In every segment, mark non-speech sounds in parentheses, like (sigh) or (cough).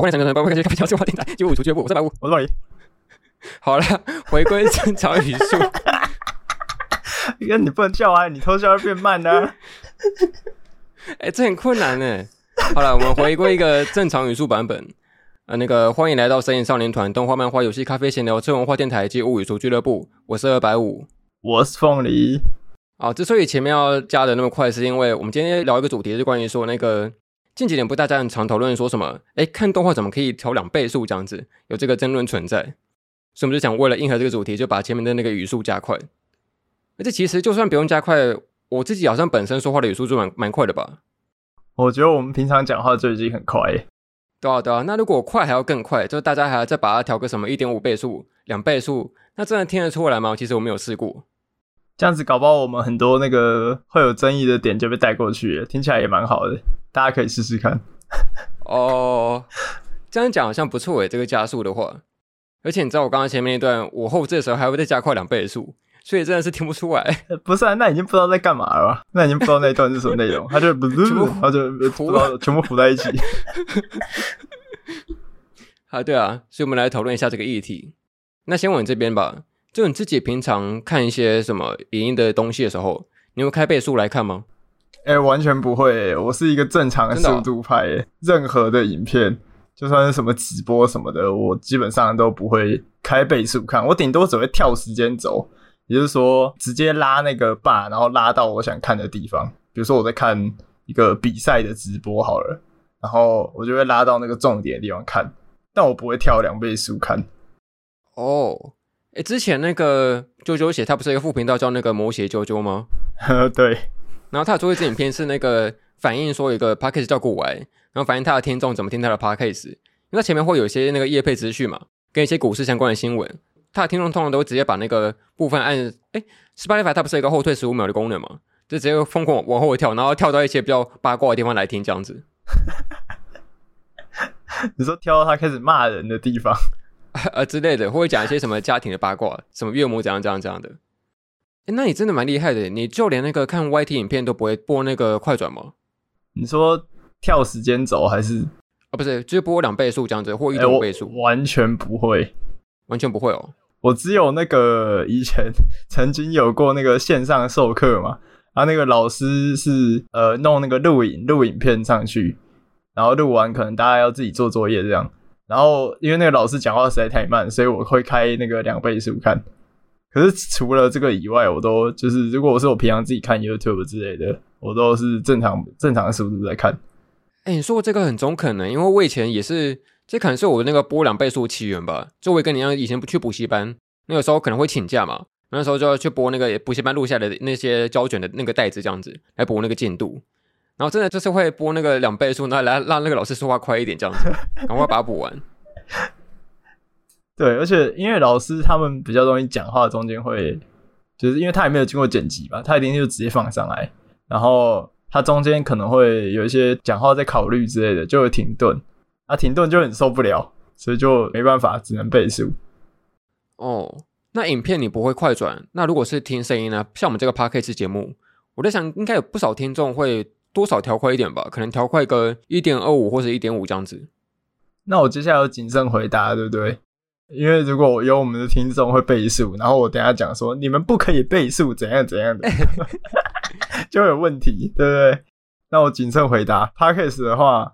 欢迎三个人，包括开始开始讲话电台，就五出绝不，我是白五，我是老李。好了，回归正常语速。因为你不能叫啊，你偷笑会变慢呢、啊。哎、欸，这很困难呢。好了，我们回归一个正常语速版本。呃，那个欢迎来到神隐少年团动画、漫画、游戏、咖啡、闲聊、次文化电台及物语说俱乐部。我是二百五，我是凤梨。啊，之所以前面要加的那么快，是因为我们今天聊一个主题，是关于说那个近几年不大家很常讨论说什么？哎，看动画怎么可以调两倍速这样子？有这个争论存在，所以我们就想为了应和这个主题，就把前面的那个语速加快。而且其实就算不用加快，我自己好像本身说话的语速就蛮蛮快的吧？我觉得我们平常讲话就已经很快耶。对啊对啊，那如果快还要更快，就是大家还要再把它调个什么一点五倍速、两倍速，那真的听得出来吗？其实我没有试过。这样子搞不好我们很多那个会有争议的点就被带过去了，听起来也蛮好的，大家可以试试看。哦，这样讲好像不错诶，这个加速的话，而且你知道我刚刚前面一段，我后置的时候还会再加快两倍速，所以真的是听不出来。不是啊，那已经不知道在干嘛了吧？那已经不知道那一段是什么内容，(laughs) 他就不是，他就不知道全部糊在一起。(laughs) 啊，对啊，所以我们来讨论一下这个议题。那先问你这边吧。就你自己平常看一些什么影音的东西的时候，你会开倍速来看吗？哎、欸，完全不会、欸，我是一个正常的速度派、欸。任何的影片，就算是什么直播什么的，我基本上都不会开倍速看。我顶多只会跳时间轴，也就是说，直接拉那个 bar，然后拉到我想看的地方。比如说我在看一个比赛的直播好了，然后我就会拉到那个重点的地方看，但我不会跳两倍速看。哦。诶，之前那个啾啾写，他不是一个副频道叫那个魔鞋啾啾吗？(laughs) 对。然后他做一支影片是那个反映说有一个 p a c k a g e 叫古玩，然后反映他的听众怎么听他的 p a c k a g e。因为他前面会有一些那个业配资讯嘛，跟一些股市相关的新闻。他的听众通常都会直接把那个部分按，哎，Spotify 它不是有一个后退十五秒的功能嘛，就直接疯狂往后跳，然后跳到一些比较八卦的地方来听这样子。(laughs) 你说跳到他开始骂人的地方？(laughs) 呃之类的，或者讲一些什么家庭的八卦，什么岳母怎样怎样怎样的。哎，那你真的蛮厉害的，你就连那个看 YT 影片都不会播那个快转吗？你说跳时间轴还是？啊，不是，就是播两倍速这样子，或一点五倍速。完全不会，完全不会哦。我只有那个以前 (laughs) 曾经有过那个线上授课嘛，然后那个老师是呃弄那个录影录影片上去，然后录完可能大家要自己做作业这样。然后，因为那个老师讲话实在太慢，所以我会开那个两倍速看。可是除了这个以外，我都就是，如果我是我平常自己看 YouTube 之类的，我都是正常正常的速度在看。哎，你说过这个很中肯呢，因为我以前也是，这可能是我那个播两倍速起源吧。就我跟你一样，以前不去补习班，那个时候可能会请假嘛，那时候就要去播那个补习班录下的那些胶卷的那个袋子，这样子来播那个进度。然后真的就是会播那个两倍速，然后来让那个老师说话快一点，这样子，赶快把它补完。对，而且因为老师他们比较容易讲话，中间会就是因为他也没有经过剪辑吧，他一定就直接放上来，然后他中间可能会有一些讲话在考虑之类的，就会停顿，啊，停顿就很受不了，所以就没办法，只能倍速。哦，那影片你不会快转，那如果是听声音呢？像我们这个 Podcast 节目，我在想应该有不少听众会。多少调快一点吧，可能调快个一点二五或者一点五这样子。那我接下来要谨慎回答，对不对？因为如果有我们的听众会倍速，然后我等下讲说你们不可以倍速，怎样怎样的，(laughs) (laughs) 就会有问题，对不对？那我谨慎回答。Podcast 的话，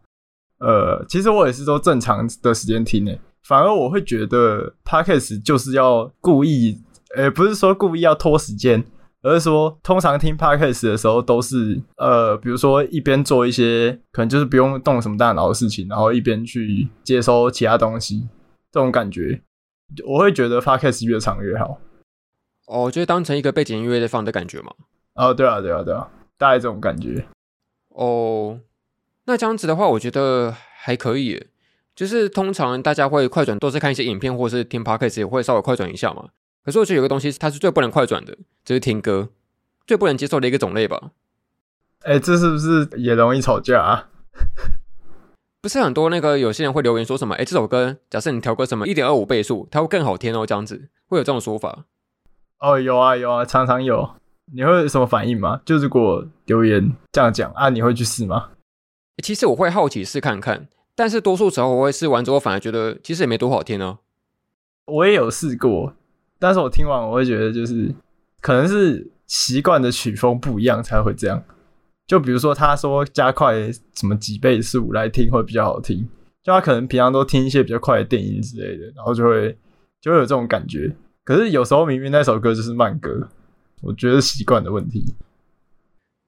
呃，其实我也是都正常的时间听诶，反而我会觉得 Podcast 就是要故意，呃，不是说故意要拖时间。而是说，通常听 podcast 的时候，都是呃，比如说一边做一些可能就是不用动什么大脑的事情，然后一边去接收其他东西，这种感觉，我会觉得 podcast 越长越好。哦，就是当成一个背景音乐在放的感觉嘛。哦，对啊，对啊，对啊，大概这种感觉。哦，那这样子的话，我觉得还可以。就是通常大家会快转，都是看一些影片，或是听 podcast 也会稍微快转一下嘛。可是我觉得有个东西，它是最不能快转的，就是听歌，最不能接受的一个种类吧。哎、欸，这是不是也容易吵架啊？不是很多那个有些人会留言说什么？哎、欸，这首歌假设你调个什么一点二五倍速，它会更好听哦，这样子会有这种说法。哦，有啊有啊，常常有。你会有什么反应吗？就如果留言这样讲啊，你会去试吗？其实我会好奇试看看，但是多数时候我会试完之后，反而觉得其实也没多好听哦。我也有试过，但是我听完我会觉得就是可能是习惯的曲风不一样才会这样。就比如说他说加快什么几倍速来听会比较好听，就他可能平常都听一些比较快的电音之类的，然后就会就会有这种感觉。可是有时候明明那首歌就是慢歌，我觉得习惯的问题。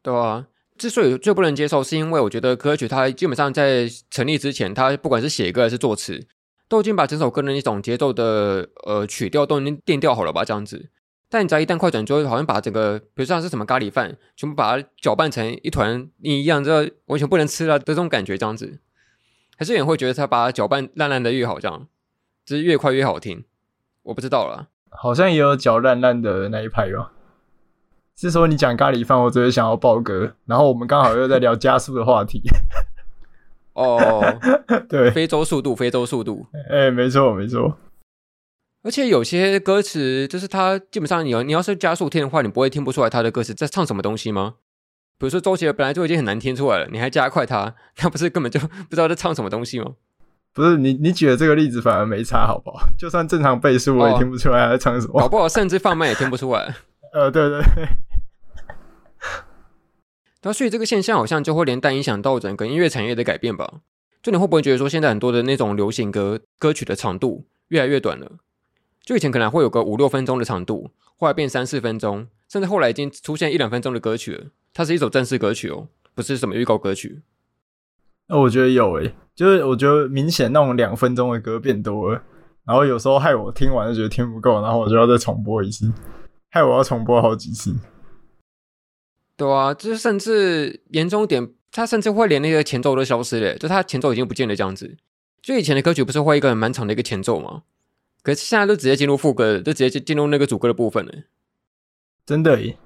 对啊，之所以最不能接受，是因为我觉得歌曲它基本上在成立之前，它不管是写歌还是作词，都已经把整首歌的那种节奏的呃曲调都已经定调好了吧，这样子。但你只要一旦快转，就会好像把整个，比如说像是什么咖喱饭，全部把它搅拌成一团泥一样，这完全不能吃了的这种感觉，这样子。还是有人会觉得他把它搅拌烂烂的越好，这样，就是越快越好听。我不知道了，好像也有搅烂烂的那一派吧。是说你讲咖喱饭，我只是想要爆歌，然后我们刚好又在聊加速的话题。哦，(laughs) 对，非洲速度，非洲速度，哎、欸，没错，没错。而且有些歌词，就是它基本上你要你要是加速听的话，你不会听不出来它的歌词在唱什么东西吗？比如说周杰伦本来就已经很难听出来了，你还加快它，(laughs) 那不是根本就不知道在唱什么东西吗？不是你你举的这个例子反而没差，好不好？(laughs) 就算正常倍速我也听不出来他在唱什么，哦，搞不好甚至放慢也听不出来。(laughs) 呃，对对对。那所以这个现象好像就会连带影响到整个音乐产业的改变吧？就你会不会觉得说，现在很多的那种流行歌歌曲的长度越来越短了？就以前可能会有个五六分钟的长度，后来变三四分钟，甚至后来已经出现一两分钟的歌曲了。它是一首正式歌曲哦，不是什么预告歌曲。那、哦、我觉得有诶，就是我觉得明显那种两分钟的歌变多了，然后有时候害我听完就觉得听不够，然后我就要再重播一次，害我要重播好几次。对啊，就是甚至严重点，它甚至会连那个前奏都消失了，就它前奏已经不见了这样子。就以前的歌曲不是会一个蛮长的一个前奏吗？可是现在都直接进入副歌，就直接进进入那个主歌的部分了。真的耶，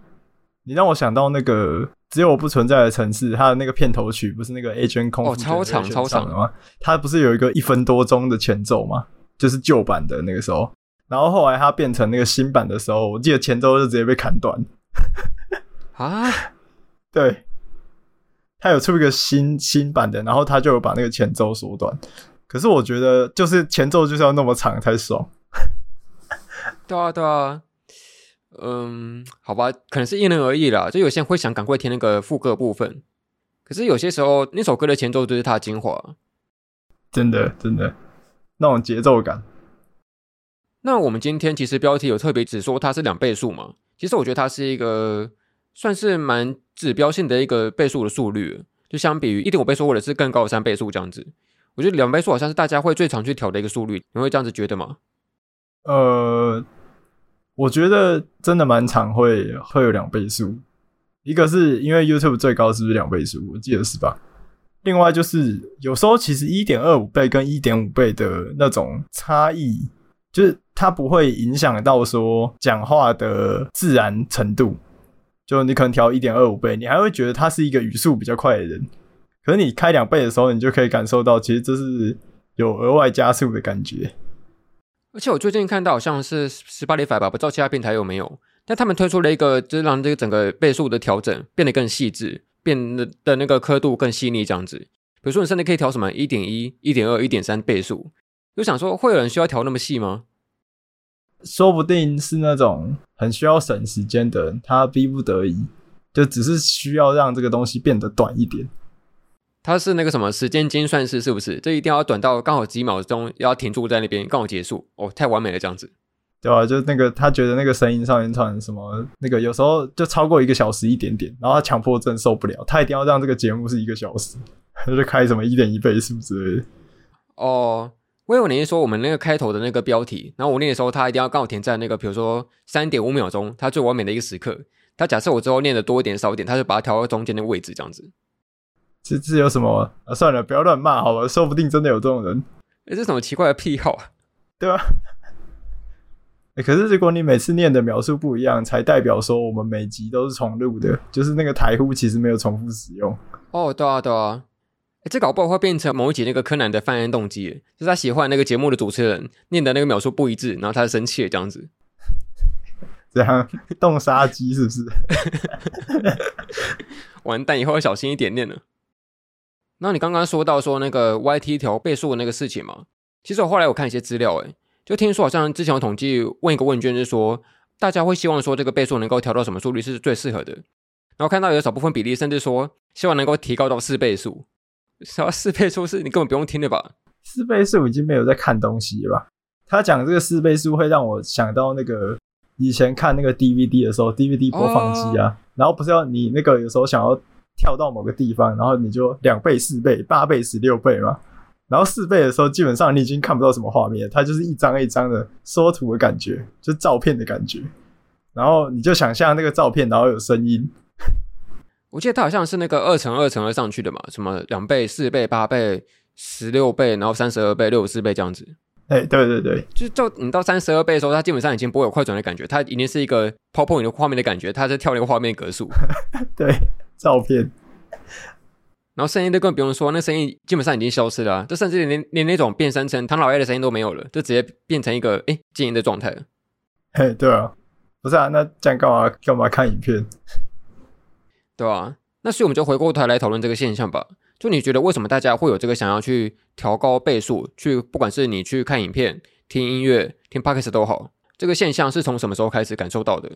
你让我想到那个只有我不存在的城市，它的那个片头曲不是那个 Agent 空哦，超长超长的吗？它不是有一个一分多钟的前奏吗？就是旧版的那个时候，然后后来它变成那个新版的时候，我记得前奏就直接被砍断。(laughs) 啊，对，他有出一个新新版的，然后他就有把那个前奏缩短。可是我觉得，就是前奏就是要那么长才爽。对啊，对啊，嗯，好吧，可能是因人而异啦。就有些人会想赶快听那个副歌部分，可是有些时候那首歌的前奏就是它的精华。真的，真的，那种节奏感。那我们今天其实标题有特别只说它是两倍数嘛？其实我觉得它是一个算是蛮指标性的一个倍数的速率，就相比于一点五倍数或者是更高的三倍数这样子。我觉得两倍速好像是大家会最常去调的一个速率，你会这样子觉得吗？呃，我觉得真的蛮常会会有两倍速，一个是因为 YouTube 最高是不是两倍速？我记得是吧？另外就是有时候其实一点二五倍跟一点五倍的那种差异，就是它不会影响到说讲话的自然程度，就你可能调一点二五倍，你还会觉得他是一个语速比较快的人。可是你开两倍的时候，你就可以感受到，其实这是有额外加速的感觉。而且我最近看到好像是 Spotify 吧，不知道其他平台有没有，但他们推出了一个，就是让这个整个倍数的调整变得更细致，变得的那个刻度更细腻这样子。比如说你甚至可以调什么一点一、一点二、一点三倍数，就想说会有人需要调那么细吗？说不定是那种很需要省时间的人，他逼不得已，就只是需要让这个东西变得短一点。它是那个什么时间精算师是不是？这一定要短到刚好几秒钟，要停住在那边刚好结束哦，太完美了这样子，对吧、啊？就那个他觉得那个声音上一串什么那个有时候就超过一个小时一点点，然后他强迫症受不了，他一定要让这个节目是一个小时，他 (laughs) 就开什么一点一倍速之类的。哦，我以为你说我们那个开头的那个标题，然后我念的时候他一定要刚好停在那个比如说三点五秒钟，他最完美的一个时刻。他假设我之后念的多一点少一点，他就把它调到中间的位置这样子。这这有什么啊？算了，不要乱骂好了，说不定真的有这种人。哎，这什么奇怪的癖好啊？(laughs) 对吧？哎，可是如果你每次念的描述不一样，才代表说我们每集都是重录的，就是那个台呼其实没有重复使用。哦，对啊，对啊。哎，这搞不好会变成某一集那个柯南的犯案动机，就是他喜欢那个节目的主持人念的那个描述不一致，然后他生气了这样子。(laughs) 这样动杀机是不是？(laughs) 完蛋，以后要小心一点念了。那你刚刚说到说那个 YT 调倍数的那个事情嘛，其实我后来我看一些资料，诶，就听说好像之前有统计问一个问卷，就是说大家会希望说这个倍数能够调到什么速率是最适合的。然后看到有少部分比例甚至说希望能够提高到四倍数，什么四倍数是你根本不用听的吧？四倍数已经没有在看东西了吧？他讲这个四倍数会让我想到那个以前看那个 DVD 的时候，DVD 播放机啊，oh. 然后不是要你那个有时候想要跳到某个地方，然后你就两倍、四倍、八倍、十六倍嘛。然后四倍的时候，基本上你已经看不到什么画面，它就是一张一张的缩图的感觉，就照片的感觉。然后你就想象那个照片，然后有声音。我记得它好像是那个二乘二乘二上去的嘛，什么两倍、四倍、八倍、十六倍，然后三十二倍、六十四倍这样子。哎、欸，对对对，就是就你到三十二倍的时候，它基本上已经不会有快转的感觉，它已经是一个 PowerPoint 的画面的感觉，它在跳那个画面格数。(laughs) 对，照片。然后声音都更不用说，那声音基本上已经消失了，啊，就甚至连连那种变声成唐老鸭的声音都没有了，就直接变成一个哎静音的状态。嘿，对啊，不是啊，那这样干嘛干嘛看影片？对啊，那所以我们就回过头来讨论这个现象吧。就你觉得为什么大家会有这个想要去调高倍数，去不管是你去看影片、听音乐、听 Podcast 都好，这个现象是从什么时候开始感受到的？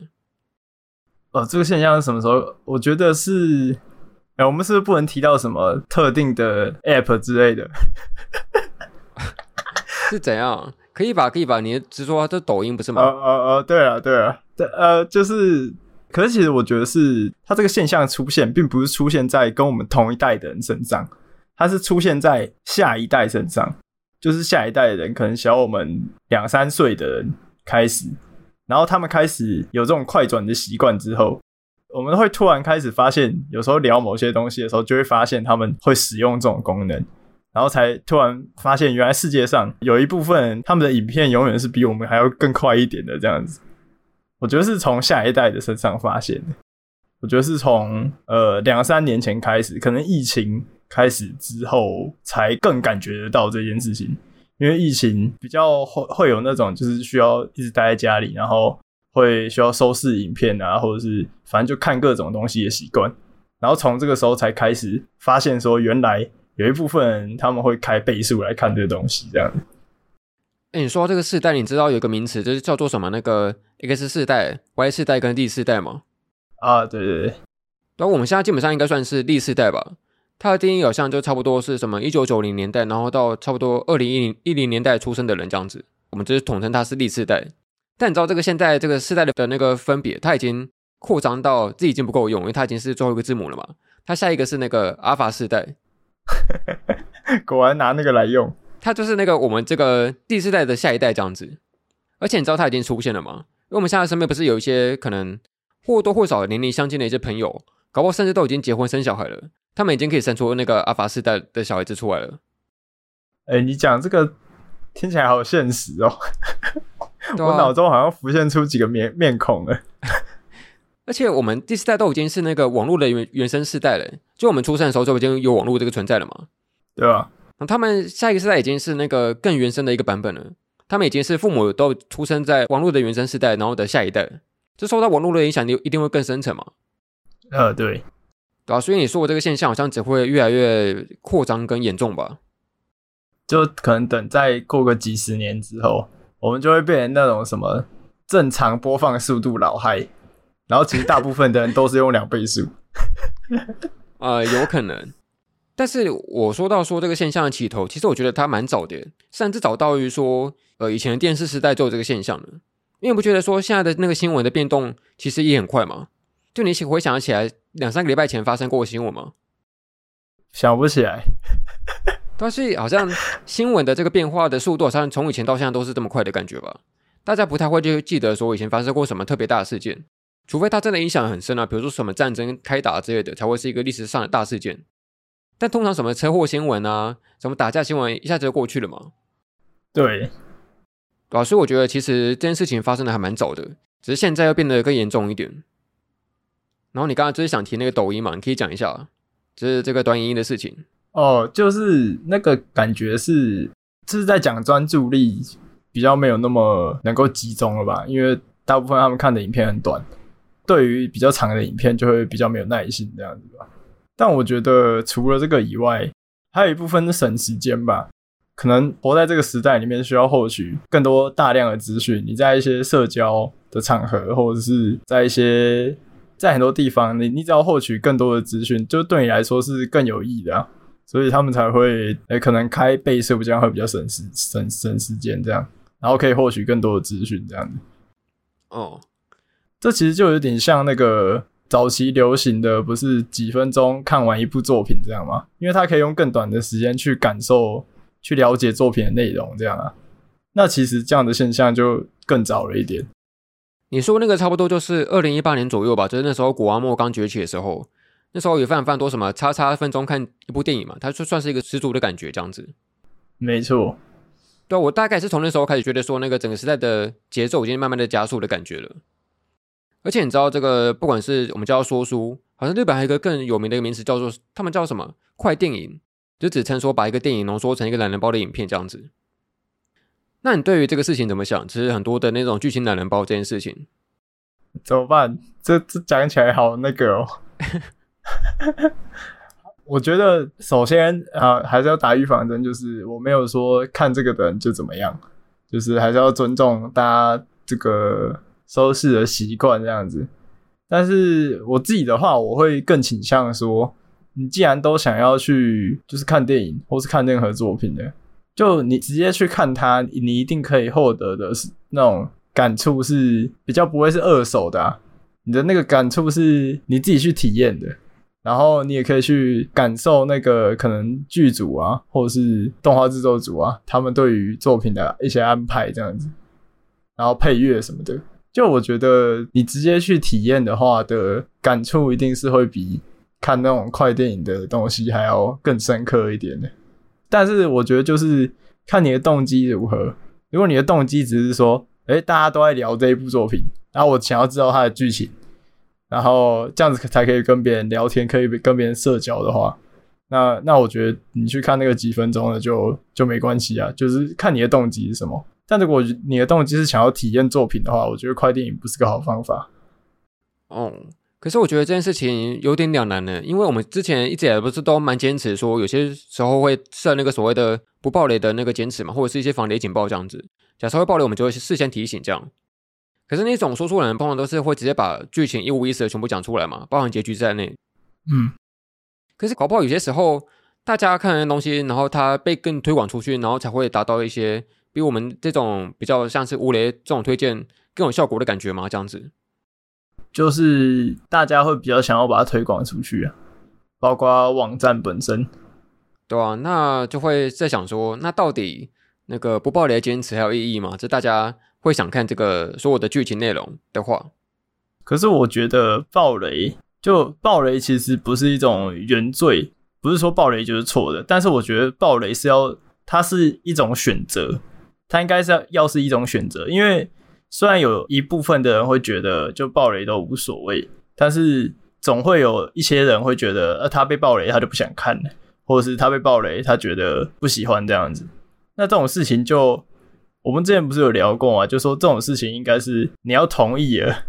哦，这个现象是什么时候？我觉得是，哎，我们是不是不能提到什么特定的 App 之类的？(laughs) 是怎样？可以吧？可以吧？你直说这抖音不是吗？哦哦哦，对了对了，对，呃，就是。可是，其实我觉得是它这个现象出现，并不是出现在跟我们同一代的人身上，它是出现在下一代身上，就是下一代的人可能小我们两三岁的人开始，然后他们开始有这种快转的习惯之后，我们会突然开始发现，有时候聊某些东西的时候，就会发现他们会使用这种功能，然后才突然发现，原来世界上有一部分，他们的影片永远是比我们还要更快一点的这样子。我觉得是从下一代的身上发现的。我觉得是从呃两三年前开始，可能疫情开始之后，才更感觉得到这件事情。因为疫情比较会会有那种就是需要一直待在家里，然后会需要收视影片啊，或者是反正就看各种东西的习惯。然后从这个时候才开始发现说，原来有一部分人他们会开倍速来看这个东西，这样。哎，你说这个世代，你知道有个名词就是叫做什么？那个 X 世代、Y 世代跟 Z 世代吗？啊，对对对。然后我们现在基本上应该算是 Z 世代吧。它的定义好像就差不多是什么一九九零年代，然后到差不多二零一零一零年代出生的人这样子。我们就是统称他是第四代。但你知道这个现在这个世代的的那个分别，它已经扩张到自己已经不够用，因为它已经是最后一个字母了嘛。它下一个是那个阿尔法世代。(laughs) 果然拿那个来用。它就是那个我们这个第四代的下一代这样子，而且你知道它已经出现了吗？因为我们现在身边不是有一些可能或多或少年龄相近的一些朋友，搞不好甚至都已经结婚生小孩了，他们已经可以生出那个阿法世代的小孩子出来了。哎、欸，你讲这个听起来好现实哦，我脑中好像浮现出几个面面孔了。(laughs) 而且我们第四代都已经是那个网络的原原生世代了，就我们出生的时候就已经有网络这个存在了嘛，对吧？那他们下一个世代已经是那个更原生的一个版本了。他们已经是父母都出生在网络的原生世代，然后的下一代，这受到网络的影响，就一定会更深层嘛。呃，对，对啊。所以你说我这个现象好像只会越来越扩张跟严重吧？就可能等再过个几十年之后，我们就会变成那种什么正常播放速度老嗨，然后其实大部分的人都是用两倍速。(laughs) 呃，有可能。但是我说到说这个现象的起头，其实我觉得它蛮早的，甚至早到于说，呃，以前的电视时代就有这个现象了。因为不觉得说现在的那个新闻的变动其实也很快吗？就你回想起来两三个礼拜前发生过的新闻吗？想不起来。(laughs) 但是好像新闻的这个变化的速度，好像从以前到现在都是这么快的感觉吧？大家不太会就记得说以前发生过什么特别大的事件，除非它真的影响很深啊，比如说什么战争开打之类的，才会是一个历史上的大事件。但通常什么车祸新闻啊，什么打架新闻，一下子就过去了嘛。对，对啊，所以我觉得其实这件事情发生的还蛮早的，只是现在又变得更严重一点。然后你刚刚就是想提那个抖音嘛，你可以讲一下，就是这个短影音的事情。哦，就是那个感觉是，就是在讲专注力比较没有那么能够集中了吧？因为大部分他们看的影片很短，对于比较长的影片就会比较没有耐心这样子吧。但我觉得除了这个以外，还有一部分是省时间吧。可能活在这个时代里面，需要获取更多大量的资讯。你在一些社交的场合，或者是在一些在很多地方，你你只要获取更多的资讯，就对你来说是更有益的啊。所以他们才会诶、欸，可能开倍速这样会比较省时省省时间这样，然后可以获取更多的资讯这样子。哦，这其实就有点像那个早期流行的，不是几分钟看完一部作品这样吗？因为它可以用更短的时间去感受。去了解作品的内容，这样啊，那其实这样的现象就更早了一点。你说那个差不多就是二零一八年左右吧，就是那时候古阿莫刚崛起的时候，那时候也非常非常多什么叉叉分钟看一部电影嘛，它就算是一个十足的感觉这样子。没错，对，我大概是从那时候开始觉得说，那个整个时代的节奏已经慢慢的加速的感觉了。而且你知道这个，不管是我们叫说书，好像日本还有一个更有名的一个名词叫做，他们叫什么？快电影。就只称说把一个电影浓缩成一个懒人包的影片这样子。那你对于这个事情怎么想？其实很多的那种剧情懒人包这件事情，怎么办？这这讲起来好那个哦。(laughs) 我觉得首先啊，还是要打预防针，就是我没有说看这个的人就怎么样，就是还是要尊重大家这个收视的习惯这样子。但是我自己的话，我会更倾向说。你既然都想要去，就是看电影或是看任何作品的，就你直接去看它，你一定可以获得的是那种感触是比较不会是二手的啊。你的那个感触是你自己去体验的，然后你也可以去感受那个可能剧组啊，或者是动画制作组啊，他们对于作品的一些安排这样子，然后配乐什么的。就我觉得你直接去体验的话的感触一定是会比。看那种快电影的东西还要更深刻一点的，但是我觉得就是看你的动机如何。如果你的动机只是说，诶，大家都在聊这一部作品，然后我想要知道它的剧情，然后这样子才可以跟别人聊天，可以跟别人社交的话，那 (laughs) 那我觉得你去看那个几分钟的就就没关系啊，就是看你的动机是什么。但如果你的动机是想要体验作品的话，我觉得快电影不是个好方法。哦。可是我觉得这件事情有点两难呢，因为我们之前一直以来不是都蛮坚持说，有些时候会设那个所谓的不爆雷的那个坚持嘛，或者是一些防雷警报这样子。假设会爆雷，我们就会事先提醒这样。可是那种说书人通常都是会直接把剧情一五一十的全部讲出来嘛，包含结局在内。嗯。可是搞不好有些时候大家看的东西，然后它被更推广出去，然后才会达到一些比我们这种比较像是无雷这种推荐更有效果的感觉嘛，这样子。就是大家会比较想要把它推广出去啊，包括网站本身，对啊，那就会在想说，那到底那个不爆雷的坚持还有意义吗？这大家会想看这个所有的剧情内容的话，可是我觉得爆雷就爆雷其实不是一种原罪，不是说爆雷就是错的，但是我觉得爆雷是要它是一种选择，它应该是要要是一种选择，因为。虽然有一部分的人会觉得就暴雷都无所谓，但是总会有一些人会觉得，呃，他被暴雷他就不想看了，或者是他被暴雷他觉得不喜欢这样子。那这种事情就我们之前不是有聊过吗？就说这种事情应该是你要同意了，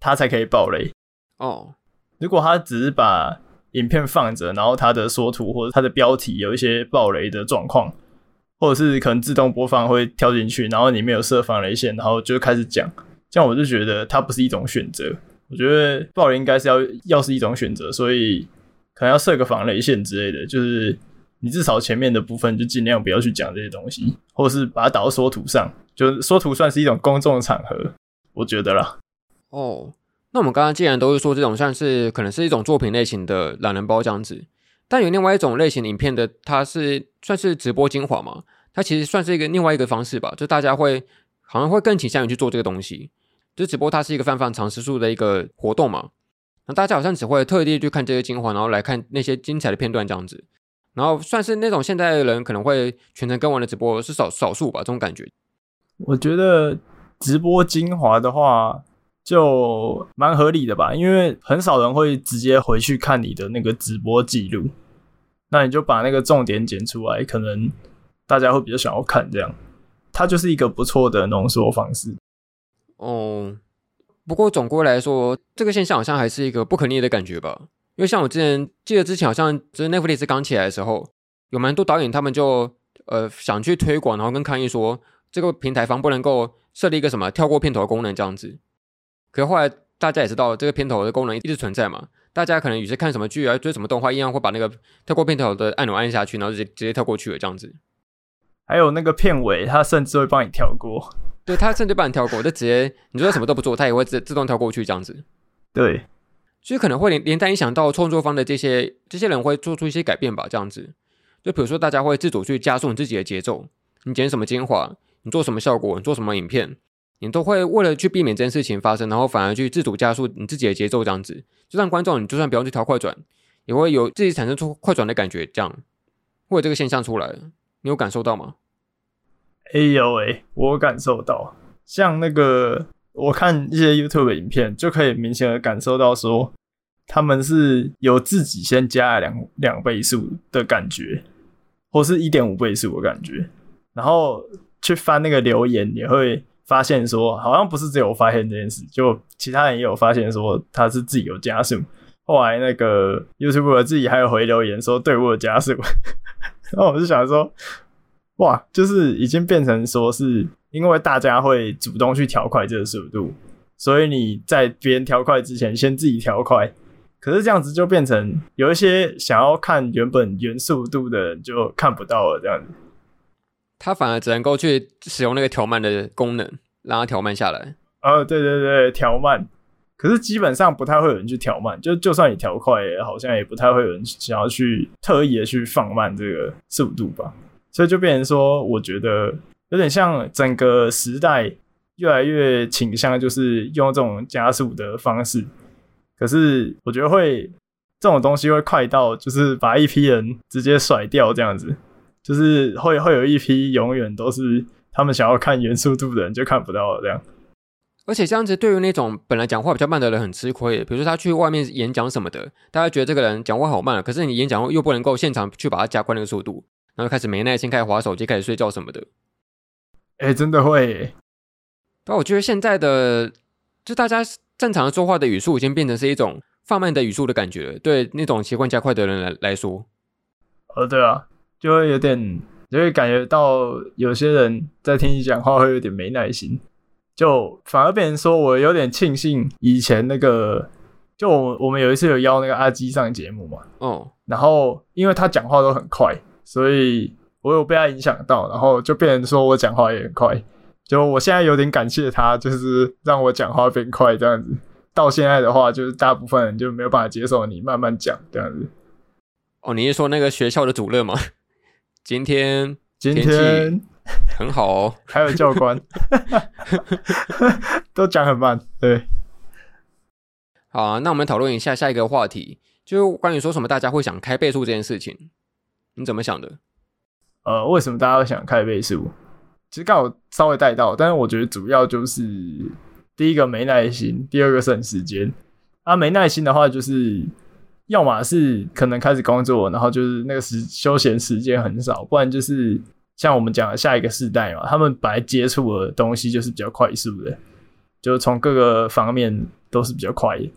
他才可以暴雷哦。如果他只是把影片放着，然后他的缩图或者他的标题有一些暴雷的状况。或者是可能自动播放会跳进去，然后你没有设防雷线，然后就开始讲，这样我就觉得它不是一种选择。我觉得爆雷应该是要要是一种选择，所以可能要设个防雷线之类的，就是你至少前面的部分就尽量不要去讲这些东西，或者是把它导到缩图上，就是缩图算是一种公众场合，我觉得啦。哦，那我们刚刚既然都是说这种算是可能是一种作品类型的懒人包这样子。但有另外一种类型的影片的，它是算是直播精华嘛？它其实算是一个另外一个方式吧，就大家会好像会更倾向于去做这个东西。就直播它是一个泛泛常识数的一个活动嘛，那大家好像只会特地去看这些精华，然后来看那些精彩的片段这样子。然后算是那种现在的人可能会全程跟完的直播是少少数吧，这种感觉。我觉得直播精华的话就蛮合理的吧，因为很少人会直接回去看你的那个直播记录。那你就把那个重点剪出来，可能大家会比较想要看这样，它就是一个不错的浓缩方式。哦，不过总归来说，这个现象好像还是一个不可逆的感觉吧。因为像我之前记得之前好像就是 Netflix 刚起来的时候，有蛮多导演他们就呃想去推广，然后跟抗议说这个平台方不能够设立一个什么跳过片头功能这样子。可是后来大家也知道这个片头的功能一直存在嘛，大家可能有些看什么剧啊、追什么动画一样会把那个跳过片头的按钮按下去，然后直接直接跳过去了这样子。还有那个片尾，它甚至会帮你跳过。对，它甚至帮你跳过，就直接你说什么都不做，它也会自自动跳过去这样子。(laughs) 对。所以可能会连连带影响到创作方的这些这些人会做出一些改变吧，这样子。就比如说，大家会自主去加速你自己的节奏，你剪什么精华，你做什么效果，你做什么影片，你都会为了去避免这件事情发生，然后反而去自主加速你自己的节奏，这样子，就让观众你就算不用去调快转，也会有自己产生出快转的感觉，这样会有这个现象出来，你有感受到吗？哎呦喂，我感受到，像那个。我看一些 YouTube 的影片，就可以明显的感受到说，他们是有自己先加了两两倍速的感觉，或是一点五倍速的感觉，然后去翻那个留言，也会发现说，好像不是只有我发现这件事，就其他人也有发现说他是自己有加速。后来那个 YouTube 自己还有回留言说，对，我有加速，(laughs) 然后我就想说，哇，就是已经变成说是。因为大家会主动去调快这个速度，所以你在别人调快之前，先自己调快。可是这样子就变成有一些想要看原本原速度的人就看不到了，这样子。他反而只能够去使用那个调慢的功能，让它调慢下来。哦，对对对，调慢。可是基本上不太会有人去调慢，就就算你调快，好像也不太会有人想要去特意的去放慢这个速度吧。所以就变成说，我觉得。有点像整个时代越来越倾向就是用这种加速的方式，可是我觉得会这种东西会快到就是把一批人直接甩掉这样子，就是会会有一批永远都是他们想要看原速度的人就看不到了这样。而且这样子对于那种本来讲话比较慢的人很吃亏，比如说他去外面演讲什么的，大家觉得这个人讲话好慢，可是你演讲又不能够现场去把它加快那个速度，然后开始没耐心开始划手机开始睡觉什么的。哎、欸，真的会。但我觉得现在的，就大家正常的说话的语速已经变成是一种放慢的语速的感觉了。对那种习惯加快的人来来说，呃，对啊，就会有点，就会感觉到有些人在听你讲话会有点没耐心，就反而变成说我有点庆幸以前那个，就我我们有一次有邀那个阿基上节目嘛，哦，然后因为他讲话都很快，所以。我有被他影响到，然后就变成说我讲话也很快。就我现在有点感谢他，就是让我讲话变快这样子。到现在的话，就是大部分人就没有办法接受你慢慢讲这样子。哦，你是说那个学校的主任吗？今天今天很好哦，(laughs) 还有教官 (laughs) 都讲很慢。对，好啊，那我们讨论一下下一个话题，就关于说什么大家会想开倍速这件事情，你怎么想的？呃，为什么大家会想开倍速？其实刚好稍微带到，但是我觉得主要就是第一个没耐心，第二个省时间。啊，没耐心的话，就是要么是可能开始工作，然后就是那个时休闲时间很少，不然就是像我们讲的下一个世代嘛，他们本来接触的东西就是比较快速的，就从各个方面都是比较快的，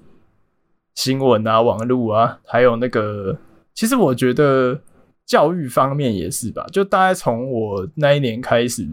新闻啊、网络啊，还有那个，其实我觉得。教育方面也是吧，就大概从我那一年开始，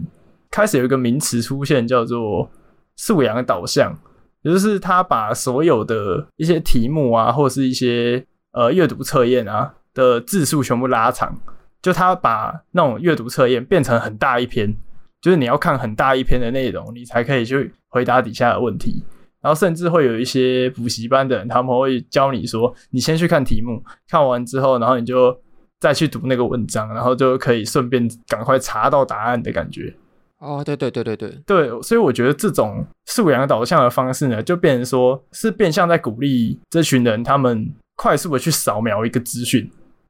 开始有一个名词出现，叫做素养导向，也就是他把所有的一些题目啊，或是一些呃阅读测验啊的字数全部拉长，就他把那种阅读测验变成很大一篇，就是你要看很大一篇的内容，你才可以去回答底下的问题，然后甚至会有一些补习班的人，他们会教你说，你先去看题目，看完之后，然后你就。再去读那个文章，然后就可以顺便赶快查到答案的感觉。哦，对对对对对对，所以我觉得这种素养导向的方式呢，就变成说是变相在鼓励这群人，他们快速的去扫描一个资讯，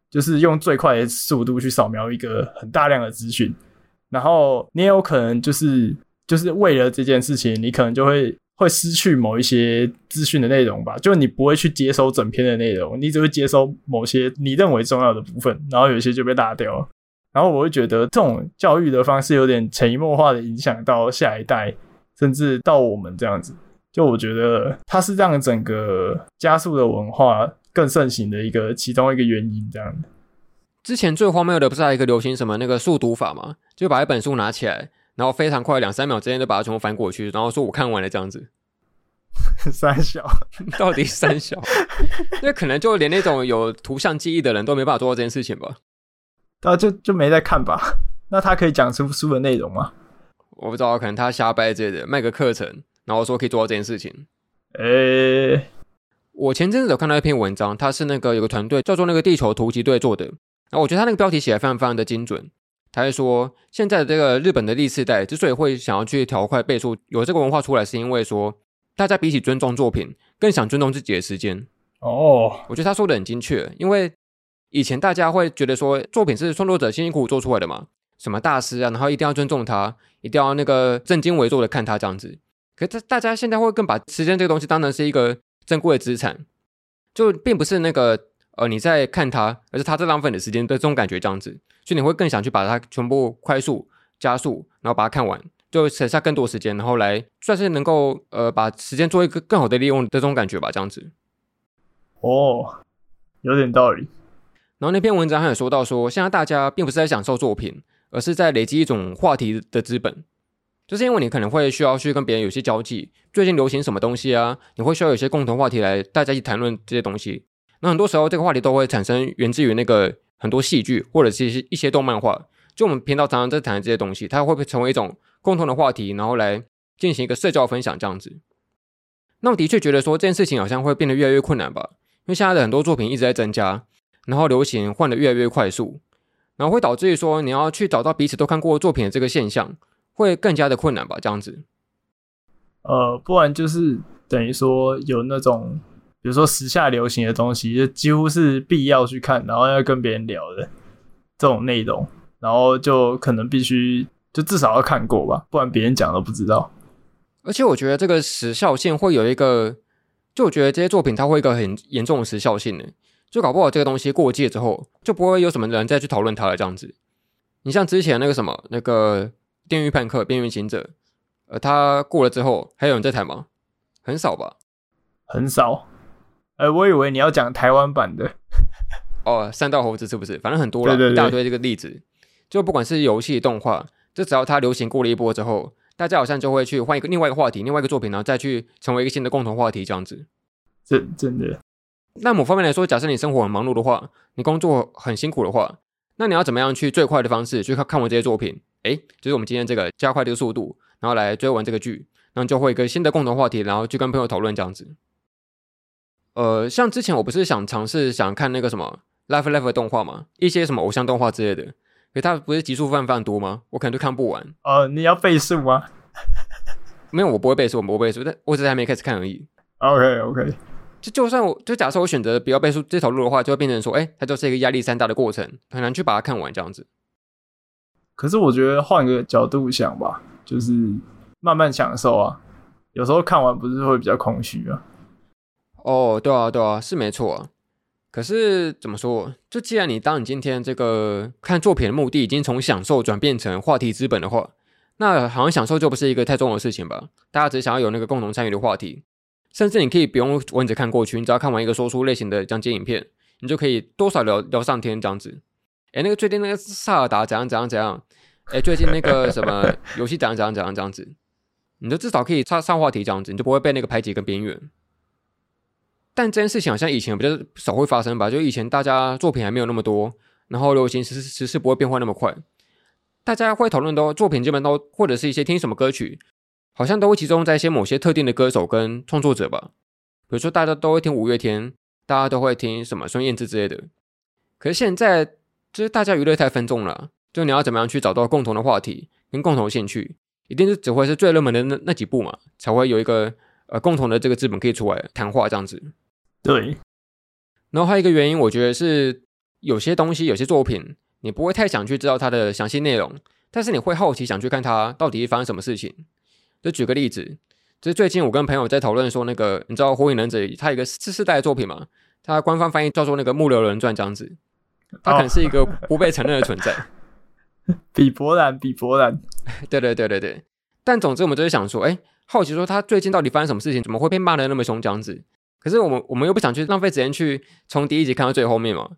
就是用最快的速度去扫描一个很大量的资讯，然后你也有可能就是就是为了这件事情，你可能就会。会失去某一些资讯的内容吧，就你不会去接收整篇的内容，你只会接收某些你认为重要的部分，然后有些就被打掉了。然后我会觉得这种教育的方式有点潜移默化的影响到下一代，甚至到我们这样子。就我觉得它是让整个加速的文化更盛行的一个其中一个原因，这样。之前最荒谬的不是还有一个流行什么那个速读法嘛？就把一本书拿起来，然后非常快两三秒之间就把它全部翻过去，然后说我看完了这样子。(laughs) 三小 (laughs) 到底三小？那可能就连那种有图像记忆的人都没办法做到这件事情吧？啊，就就没在看吧？(laughs) 那他可以讲出书的内容吗？我不知道，可能他瞎掰之类的，卖个课程，然后说可以做到这件事情。诶、欸，我前阵子有看到一篇文章，他是那个有个团队叫做那个地球突击队做的。然后我觉得他那个标题写的非常非常的精准。他是说，现在的这个日本的第四代之所以会想要去调快倍速，有这个文化出来，是因为说大家比起尊重作品，更想尊重自己的时间。哦，我觉得他说的很精确，因为以前大家会觉得说作品是创作者辛辛苦苦做出来的嘛，什么大师啊，然后一定要尊重他，一定要那个正襟危坐的看他这样子。可是大家现在会更把时间这个东西当成是一个珍贵的资产，就并不是那个。呃，你在看它，而是它在浪费你的时间的这种感觉，这样子，所以你会更想去把它全部快速加速，然后把它看完，就省下更多时间，然后来算是能够呃把时间做一个更好的利用的这种感觉吧，这样子。哦，有点道理。然后那篇文章还有说到说，现在大家并不是在享受作品，而是在累积一种话题的资本，就是因为你可能会需要去跟别人有些交际，最近流行什么东西啊，你会需要有一些共同话题来大家一起谈论这些东西。那很多时候，这个话题都会产生源自于那个很多戏剧，或者是一些一些动漫画。就我们频道常常在谈的这些东西，它会不会成为一种共同的话题，然后来进行一个社交分享这样子？那我的确觉得说这件事情好像会变得越来越困难吧，因为现在的很多作品一直在增加，然后流行换得越来越快速，然后会导致于说你要去找到彼此都看过作品的这个现象，会更加的困难吧？这样子。呃，不然就是等于说有那种。比如说时下流行的东西，就几乎是必要去看，然后要跟别人聊的这种内容，然后就可能必须就至少要看过吧，不然别人讲都不知道。而且我觉得这个时效性会有一个，就我觉得这些作品它会有一个很严重的时效性呢，就搞不好这个东西过界之后，就不会有什么人再去讨论它了这样子。你像之前那个什么那个《电驭叛客》《边缘行者》，呃，它过了之后还有人在谈吗？很少吧，很少。呃，我以为你要讲台湾版的哦，三道猴子是不是？反正很多了，一大堆这个例子。就不管是游戏、动画，就只要它流行过了一波之后，大家好像就会去换一个另外一个话题、另外一个作品，然后再去成为一个新的共同话题，这样子。真真的。那某方面来说，假设你生活很忙碌的话，你工作很辛苦的话，那你要怎么样去最快的方式去看看完这些作品？诶，就是我们今天这个加快这个速度，然后来追完这个剧，然后就会一个新的共同话题，然后去跟朋友讨论这样子。呃，像之前我不是想尝试想看那个什么 Life Life 的动画嘛，一些什么偶像动画之类的，可是它不是集数非常非常多吗？我可能就看不完。哦、呃，你要倍速吗？(laughs) 没有，我不会倍速，我不会倍速，但我只是还没开始看而已。OK OK，就就算我就假设我选择不要倍速这条路的话，就会变成说，哎，它就是一个压力山大的过程，很难去把它看完这样子。可是我觉得换个角度想吧，就是慢慢享受啊，有时候看完不是会比较空虚啊。哦，对啊，对啊，是没错啊。可是怎么说？就既然你当你今天这个看作品的目的已经从享受转变成话题资本的话，那好像享受就不是一个太重要的事情吧？大家只想要有那个共同参与的话题，甚至你可以不用文字看过去，你只要看完一个说书类型的讲解影片，你就可以多少聊聊上天这样子。哎，那个最近那个萨尔达怎样怎样怎样？哎，最近那个什么游戏怎样怎样怎样这样子？你就至少可以插上话题这样子，你就不会被那个排挤跟边缘。但这件事情好像以前比较少会发生吧？就以前大家作品还没有那么多，然后流行时时事不会变化那么快，大家会讨论的作品基本都或者是一些听什么歌曲，好像都会集中在一些某些特定的歌手跟创作者吧。比如说大家都会听五月天，大家都会听什么孙燕姿之类的。可是现在就是大家娱乐太分众了，就你要怎么样去找到共同的话题跟共同兴趣，一定是只会是最热门的那那几部嘛，才会有一个呃共同的这个资本可以出来谈话这样子。对，然后还有一个原因，我觉得是有些东西、有些作品，你不会太想去知道它的详细内容，但是你会好奇想去看它到底发生什么事情。就举个例子，就是最近我跟朋友在讨论说，那个你知道《火影忍者》它有一个次世代的作品嘛？它官方翻译叫做那个《木流人传》这样子，它可能是一个不被承认的存在。(laughs) (laughs) 比伯兰，比伯兰，(laughs) 对对对对对。但总之，我们就是想说，哎，好奇说他最近到底发生什么事情，怎么会被骂的那么凶这样子？可是我们我们又不想去浪费时间去从第一集看到最后面嘛，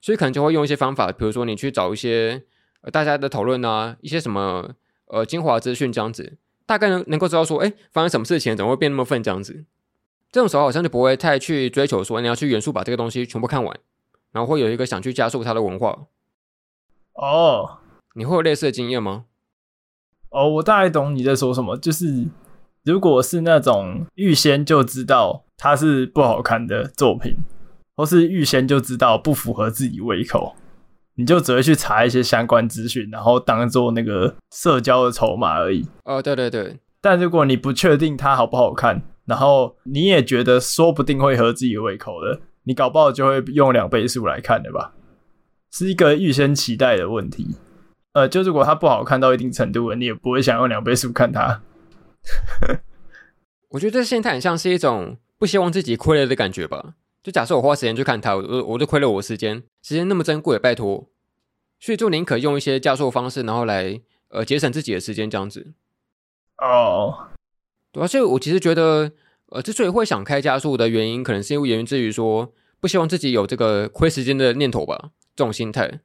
所以可能就会用一些方法，比如说你去找一些呃大家的讨论啊，一些什么呃精华资讯这样子，大概能能够知道说，哎，发生什么事情，怎么会变那么愤这样子。这种时候好像就不会太去追求说你要去元素把这个东西全部看完，然后会有一个想去加速它的文化。哦，你会有类似的经验吗？哦，我大概懂你在说什么，就是如果是那种预先就知道它是不好看的作品，或是预先就知道不符合自己胃口，你就只会去查一些相关资讯，然后当做那个社交的筹码而已。哦，对对对。但如果你不确定它好不好看，然后你也觉得说不定会合自己胃口的，你搞不好就会用两倍速来看的吧？是一个预先期待的问题。呃，就如果它不好看到一定程度了，你也不会想用两倍速看它。(laughs) 我觉得这心态很像是一种不希望自己亏了的感觉吧。就假设我花时间去看它，我我就亏了我时间，时间那么珍贵，拜托，所以就宁可用一些加速方式，然后来呃节省自己的时间这样子。哦。对啊，所以我其实觉得，呃，之所以会想开加速的原因，可能是因为源自于说，不希望自己有这个亏时间的念头吧，这种心态。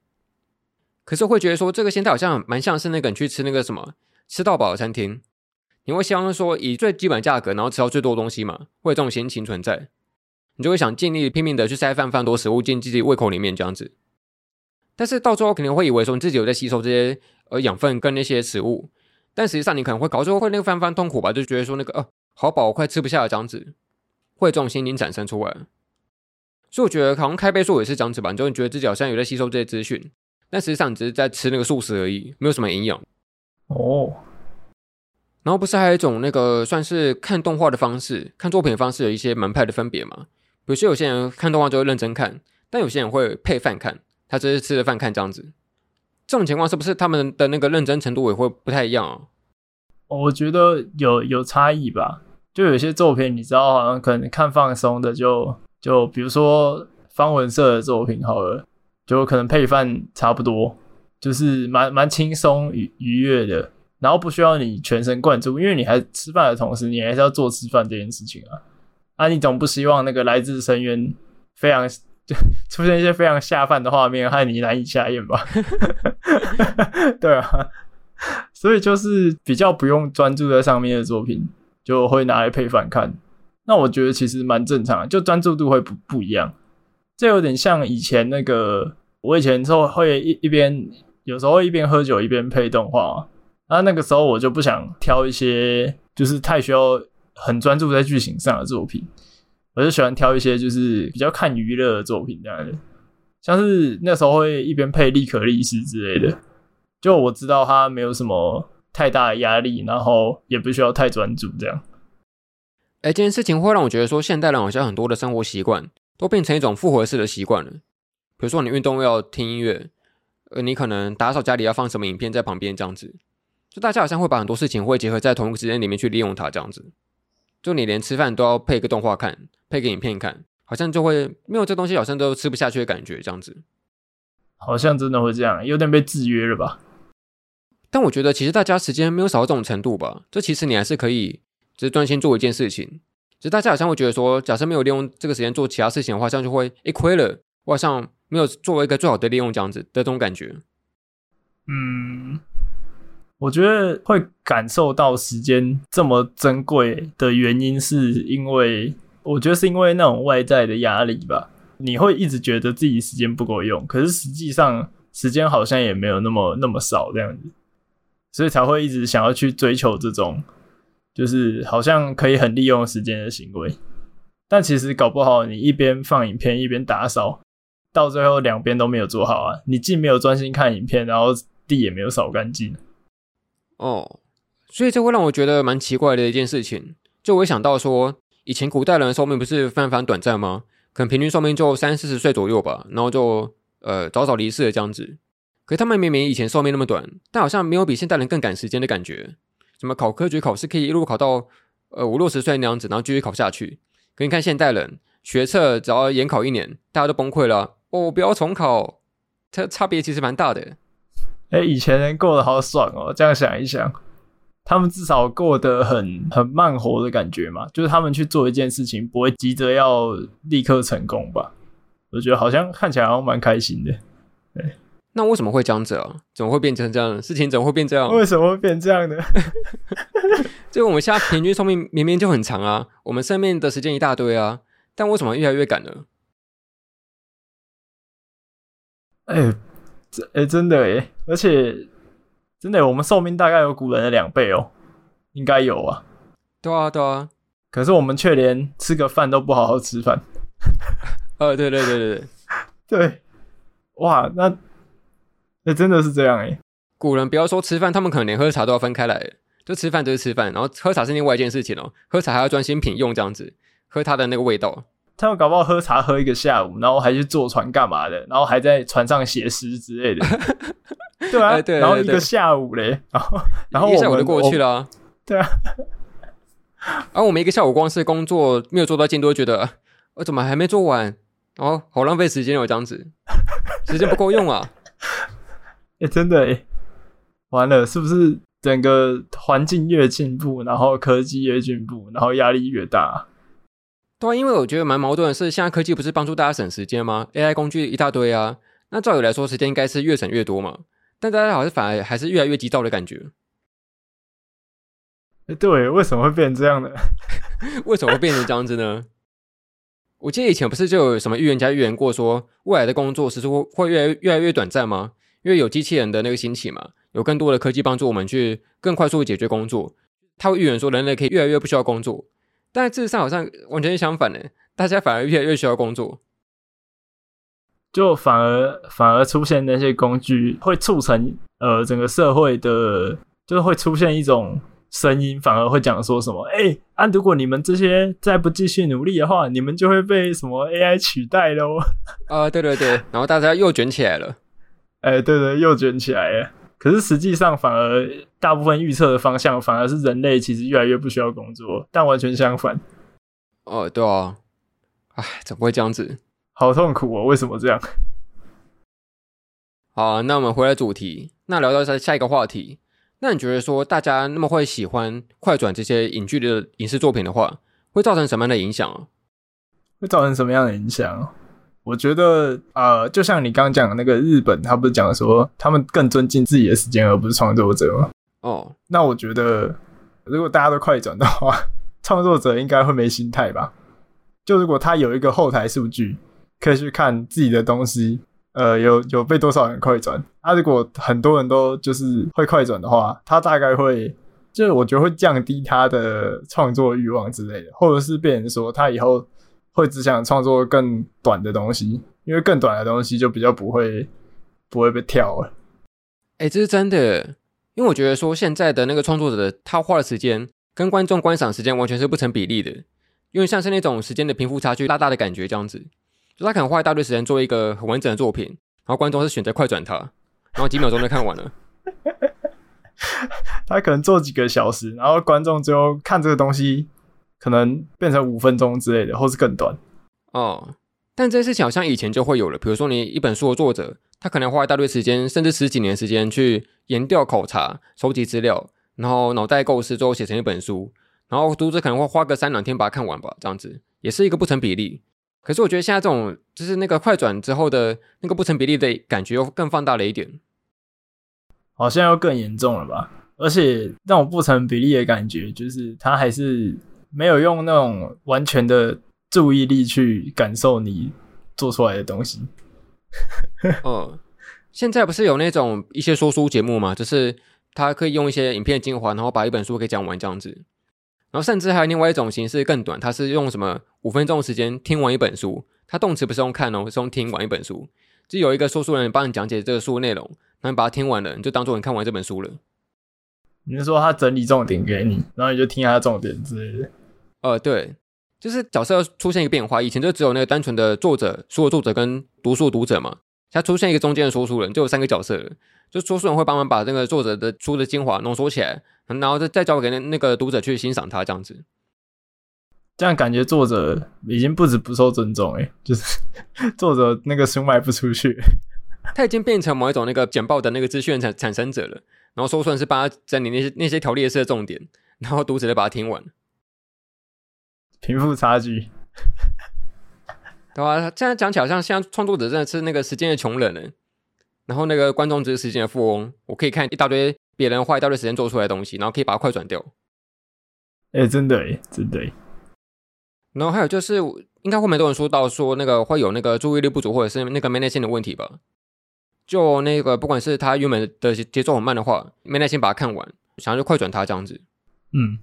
可是会觉得说，这个心态好像蛮像是那个你去吃那个什么吃到饱的餐厅，你会希望说以最基本的价格，然后吃到最多东西嘛，会有这种心情存在，你就会想尽力拼命的去塞放放多食物进自己胃口里面这样子。但是到最后肯定会以为说你自己有在吸收这些呃养分跟那些食物。但实际上，你可能会搞最后会那个翻翻痛苦吧，就觉得说那个哦、呃，好饱，我快吃不下了这样子，会这种心情产生出来。所以我觉得好像开倍数也是这样子吧，你就会觉得自己好像有在吸收这些资讯，但实际上你只是在吃那个素食而已，没有什么营养。哦。然后不是还有一种那个算是看动画的方式，看作品的方式有一些门派的分别嘛？比如说有些人看动画就会认真看，但有些人会配饭看，他只是吃着饭看这样子。这种情况是不是他们的那个认真程度也会不太一样啊？我觉得有有差异吧。就有些作品，你知道，好像可能看放松的就，就就比如说方文社的作品好了，就可能配饭差不多，就是蛮蛮轻松愉愉悦的，然后不需要你全神贯注，因为你还吃饭的同时，你还是要做吃饭这件事情啊。啊，你总不希望那个来自深渊非常。(laughs) 就出现一些非常下饭的画面，害你难以下咽吧？(laughs) 对啊，所以就是比较不用专注在上面的作品，就会拿来配饭看。那我觉得其实蛮正常的，就专注度会不不一样。这有点像以前那个，我以前时候会一一边有时候一边喝酒一边配动画，那那个时候我就不想挑一些就是太需要很专注在剧情上的作品。我就喜欢挑一些就是比较看娱乐的作品这样的，像是那时候会一边配《利可利斯》之类的，就我知道他没有什么太大的压力，然后也不需要太专注这样。哎，这件事情会让我觉得说，现代人好像很多的生活习惯都变成一种复合式的习惯了。比如说你运动要听音乐，呃，你可能打扫家里要放什么影片在旁边这样子，就大家好像会把很多事情会结合在同一个时间里面去利用它这样子。就你连吃饭都要配个动画看，配个影片看，好像就会没有这东西，好像都吃不下去的感觉，这样子。好像真的会这样，有点被制约了吧？但我觉得其实大家时间没有少到这种程度吧。这其实你还是可以，只是专心做一件事情。只是大家好像会觉得说，假设没有利用这个时间做其他事情的话，这样就会诶亏了，我好像没有作为一个最好的利用这样子的这种感觉。嗯。我觉得会感受到时间这么珍贵的原因，是因为我觉得是因为那种外在的压力吧。你会一直觉得自己时间不够用，可是实际上时间好像也没有那么那么少这样子，所以才会一直想要去追求这种，就是好像可以很利用时间的行为。但其实搞不好你一边放影片一边打扫，到最后两边都没有做好啊！你既没有专心看影片，然后地也没有扫干净。哦，所以这会让我觉得蛮奇怪的一件事情。就我想到说，以前古代人的寿命不是非常短暂吗？可能平均寿命就三四十岁左右吧，然后就呃早早离世了这样子。可是他们明明以前寿命那么短，但好像没有比现代人更赶时间的感觉。什么考科举考试可以一路考到呃五六十岁那样子，然后继续考下去。可你看现代人学测只要延考一年，大家都崩溃了。哦，不要重考，它差别其实蛮大的。哎，以前人过得好爽哦！这样想一想，他们至少过得很很慢活的感觉嘛，就是他们去做一件事情，不会急着要立刻成功吧？我觉得好像看起来好像蛮开心的。对，那为什么会这样子啊？怎么会变成这样？事情怎么会变这样？为什么会变这样呢？(laughs) 就我们现在平均寿命明明就很长啊，我们生命的时间一大堆啊，但为什么越来越赶呢？哎、欸，这哎、欸、真的哎，而且真的，我们寿命大概有古人的两倍哦，应该有啊。对啊，对啊。可是我们却连吃个饭都不好好吃饭。(laughs) 呃，对对对对对，(laughs) 对，哇，那那、欸、真的是这样哎。古人不要说吃饭，他们可能连喝茶都要分开来，就吃饭就是吃饭，然后喝茶是另外一件事情哦。喝茶还要专心品用这样子，喝它的那个味道。他们搞不好喝茶喝一个下午，然后还去坐船干嘛的，然后还在船上写诗之类的。(laughs) 对啊，对，然后一个下午嘞，然后然后一个下午就过去了、啊。对啊。而、啊、我们一个下午光是工作没有做到进度，会觉得我、啊、怎么还没做完？哦，好浪费时间哦，这样子，时间不够用啊！(laughs) 哎、欸，真的哎，完了，是不是整个环境越进步，然后科技越进步，然后压力越大？对啊，因为我觉得蛮矛盾的是，现在科技不是帮助大家省时间吗？AI 工具一大堆啊，那照理来说，时间应该是越省越多嘛，但大家好像反而还是越来越急躁的感觉。对，为什么会变成这样呢？(laughs) 为什么会变成这样子呢？我记得以前不是就有什么预言家预言过说，未来的工作时速会越来越，越来越短暂吗？因为有机器人的那个兴起嘛，有更多的科技帮助我们去更快速的解决工作。他会预言说，人类可以越来越不需要工作，但事实上好像完全是相反的，大家反而越来越需要工作，就反而反而出现那些工具会促成呃整个社会的，就是会出现一种。声音反而会讲说什么？哎、欸，啊，如果你们这些再不继续努力的话，你们就会被什么 AI 取代喽？啊，对对对，然后大家又卷起来了。哎、欸，对对，又卷起来了。可是实际上，反而大部分预测的方向，反而是人类其实越来越不需要工作，但完全相反。哦，对啊。哎，怎么会这样子？好痛苦哦！为什么这样？好，那我们回来主题，那聊到下下一个话题。那你觉得说大家那么会喜欢快转这些影剧的影视作品的话，会造成什么样的影响啊？会造成什么样的影响？我觉得呃，就像你刚刚讲的那个日本，他不是讲说他们更尊敬自己的时间，而不是创作者吗？哦，那我觉得如果大家都快转的话，(laughs) 创作者应该会没心态吧？就如果他有一个后台数据，可以去看自己的东西。呃，有有被多少人快转？啊，如果很多人都就是会快转的话，他大概会，就是我觉得会降低他的创作欲望之类的，或者是变成说他以后会只想创作更短的东西，因为更短的东西就比较不会不会被跳了。哎、欸，这是真的，因为我觉得说现在的那个创作者他花的时间跟观众观赏时间完全是不成比例的，因为像是那种时间的贫富差距拉大的感觉这样子。就他可能花一大堆时间做一个很完整的作品，然后观众是选择快转他，然后几秒钟就看完了。(laughs) 他可能做几个小时，然后观众最后看这个东西，可能变成五分钟之类的，或是更短。哦，但这些事情好像以前就会有了。比如说，你一本书的作者，他可能花一大堆时间，甚至十几年时间去研调、考察、收集资料，然后脑袋构思，最后写成一本书，然后读者可能会花个三两天把它看完吧，这样子也是一个不成比例。可是我觉得现在这种就是那个快转之后的那个不成比例的感觉又更放大了一点，好像又更严重了吧？而且那种不成比例的感觉，就是它还是没有用那种完全的注意力去感受你做出来的东西。(laughs) 嗯，现在不是有那种一些说书节目嘛？就是他可以用一些影片精华，然后把一本书给讲完这样子。然后甚至还有另外一种形式更短，它是用什么五分钟的时间听完一本书。它动词不是用看哦，是用听完一本书。就有一个说书人帮你讲解这个书的内容，那你把它听完了，你就当做你看完这本书了。你是说他整理重点给你，然后你就听他重点之类的？呃，对，就是角色要出现一个变化。以前就只有那个单纯的作者，书的作者跟读书的读者嘛。他出现一个中间的说书人，就有三个角色了。就说书人会帮忙把这个作者的书的精华浓缩起来。然后再再交给那那个读者去欣赏他这样子，这样感觉作者已经不止不受尊重诶，就是 (laughs) 作者那个书卖不出去，他已经变成某一种那个简报的那个资讯产产生者了。然后说书人是帮他整理那些那些条列式的重点，然后读者就把它听完。贫富差距，对吧？这样讲起来，好像现在创作者真的是那个时间的穷人呢。然后那个观众只是时间的富翁，我可以看一大堆别人花一大堆时间做出来的东西，然后可以把它快转掉。哎、欸，真的哎，真的。然后还有就是，应该会蛮多人说到说那个会有那个注意力不足或者是那个没耐心的问题吧？就那个不管是他原本的节奏很慢的话，没耐心把它看完，想要就快转它这样子。嗯。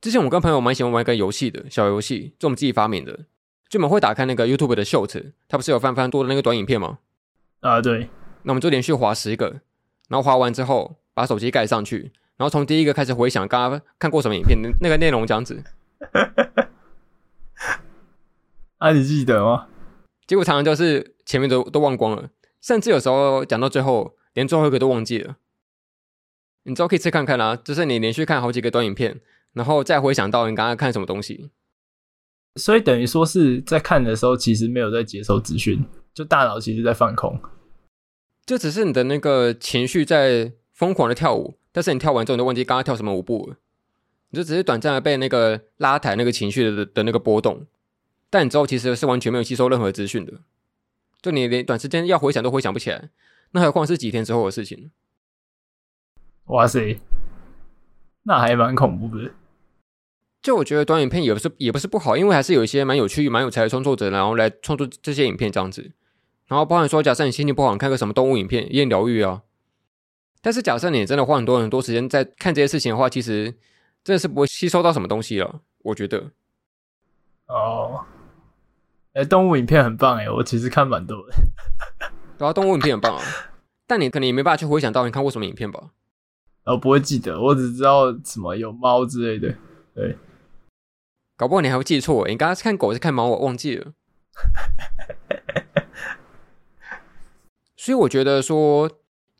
之前我跟朋友蛮喜欢玩一个游戏的小游戏，就我们自己发明的，就我们会打开那个 YouTube 的 Short，它不是有翻翻多的那个短影片吗？啊，对。那我们就连续滑十个，然后滑完之后把手机盖上去，然后从第一个开始回想刚刚看过什么影片，那个内容这样子。(laughs) 啊，你记得吗？结果常常就是前面都都忘光了，甚至有时候讲到最后连最后一个都忘记了。你之后可以试看看啊，就是你连续看好几个短影片。然后再回想到你刚刚看什么东西，所以等于说是在看的时候，其实没有在接收资讯，就大脑其实在放空，这只是你的那个情绪在疯狂的跳舞，但是你跳完之后你都忘记刚刚跳什么舞步了，你就只是短暂的被那个拉抬那个情绪的的那个波动，但你之后其实是完全没有吸收任何资讯的，就你连短时间要回想都回想不起来，那何况是几天之后的事情？哇塞！那还蛮恐怖的。就我觉得短影片也不是也不是不好，因为还是有一些蛮有趣、蛮有才的创作者，然后来创作这些影片这样子。然后包含说，假设你心情不好，你看个什么动物影片，也很疗愈啊。但是假设你真的花很多很多时间在看这些事情的话，其实真的是不会吸收到什么东西了。我觉得。哦。哎，动物影片很棒哎，我其实看蛮多的。对啊，动物影片很棒啊，但你可能也没办法去回想到你看过什么影片吧。我不会记得，我只知道什么有猫之类的。对，搞不好你还会记错。你刚刚是看狗是看猫？我忘记了。所以我觉得说，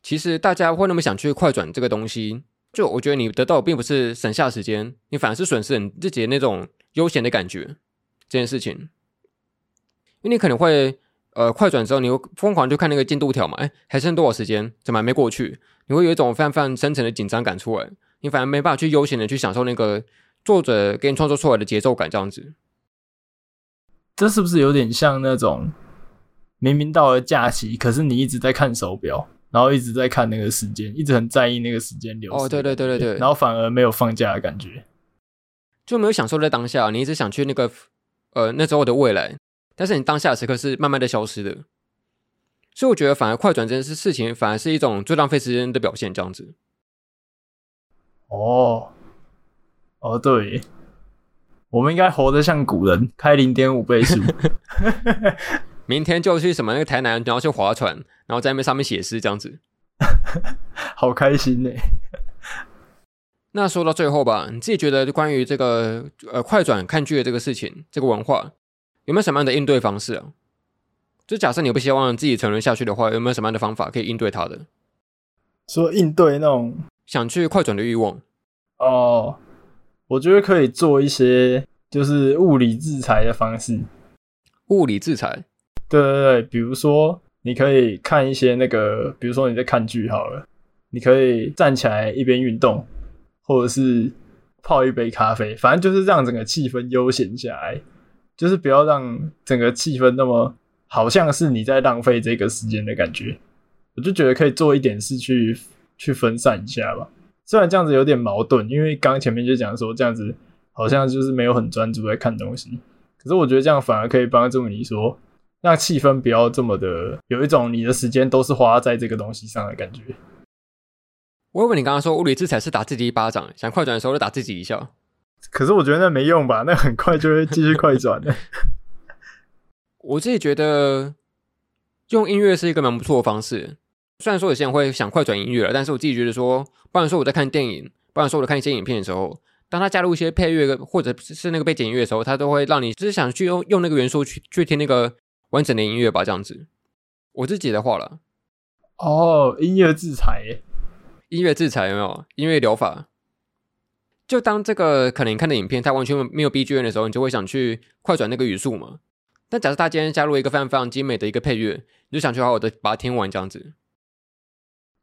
其实大家会那么想去快转这个东西，就我觉得你得到并不是省下时间，你反而是损失你自己的那种悠闲的感觉。这件事情，因为你可能会。呃，快转之后，你会疯狂去看那个进度条嘛？哎，还剩多少时间？怎么还没过去？你会有一种非常非常深层的紧张感出来，你反而没办法去悠闲的去享受那个作者给你创作出来的节奏感，这样子。这是不是有点像那种明明到了假期，可是你一直在看手表，然后一直在看那个时间，一直很在意那个时间流？哦，对对对对对，然后反而没有放假的感觉，就没有享受在当下，你一直想去那个呃那时候的未来。但是你当下的时刻是慢慢的消失的，所以我觉得反而快转这件事事情反而是一种最浪费时间的表现，这样子。哦，哦，对，我们应该活得像古人，开零点五倍速，(laughs) 明天就去什么那个台南，然后去划船，然后在那边上面写诗，这样子，(laughs) 好开心呢。(laughs) 那说到最后吧，你自己觉得关于这个呃快转看剧的这个事情，这个文化。有没有什么样的应对方式啊？就假设你不希望自己沉沦下去的话，有没有什么样的方法可以应对它的？说应对那种想去快转的欲望哦，我觉得可以做一些就是物理制裁的方式。物理制裁？对对对，比如说你可以看一些那个，比如说你在看剧好了，你可以站起来一边运动，或者是泡一杯咖啡，反正就是让整个气氛悠闲下来。就是不要让整个气氛那么好像是你在浪费这个时间的感觉，我就觉得可以做一点事去去分散一下吧。虽然这样子有点矛盾，因为刚前面就讲说这样子好像就是没有很专注在看东西，可是我觉得这样反而可以帮助你说让气氛不要这么的有一种你的时间都是花在这个东西上的感觉。我以为你刚刚说物理制裁是打自己一巴掌，想快转的时候就打自己一下。可是我觉得那没用吧，那很快就会继续快转的。(laughs) 我自己觉得用音乐是一个蛮不错的方式。虽然说有些人会想快转音乐了，但是我自己觉得说，不然说我在看电影，不然说我在看一些影片的时候，当他加入一些配乐或者是那个背景音乐的时候，他都会让你就是想去用用那个元素去去听那个完整的音乐吧，这样子。我自己的话了。哦，音乐制裁，音乐制裁有没有？音乐疗法。就当这个可能看的影片它完全没有 BGM 的时候，你就会想去快转那个语速嘛。但假设他今天加入一个非常非常精美的一个配乐，你就想去好好的把它听完这样子。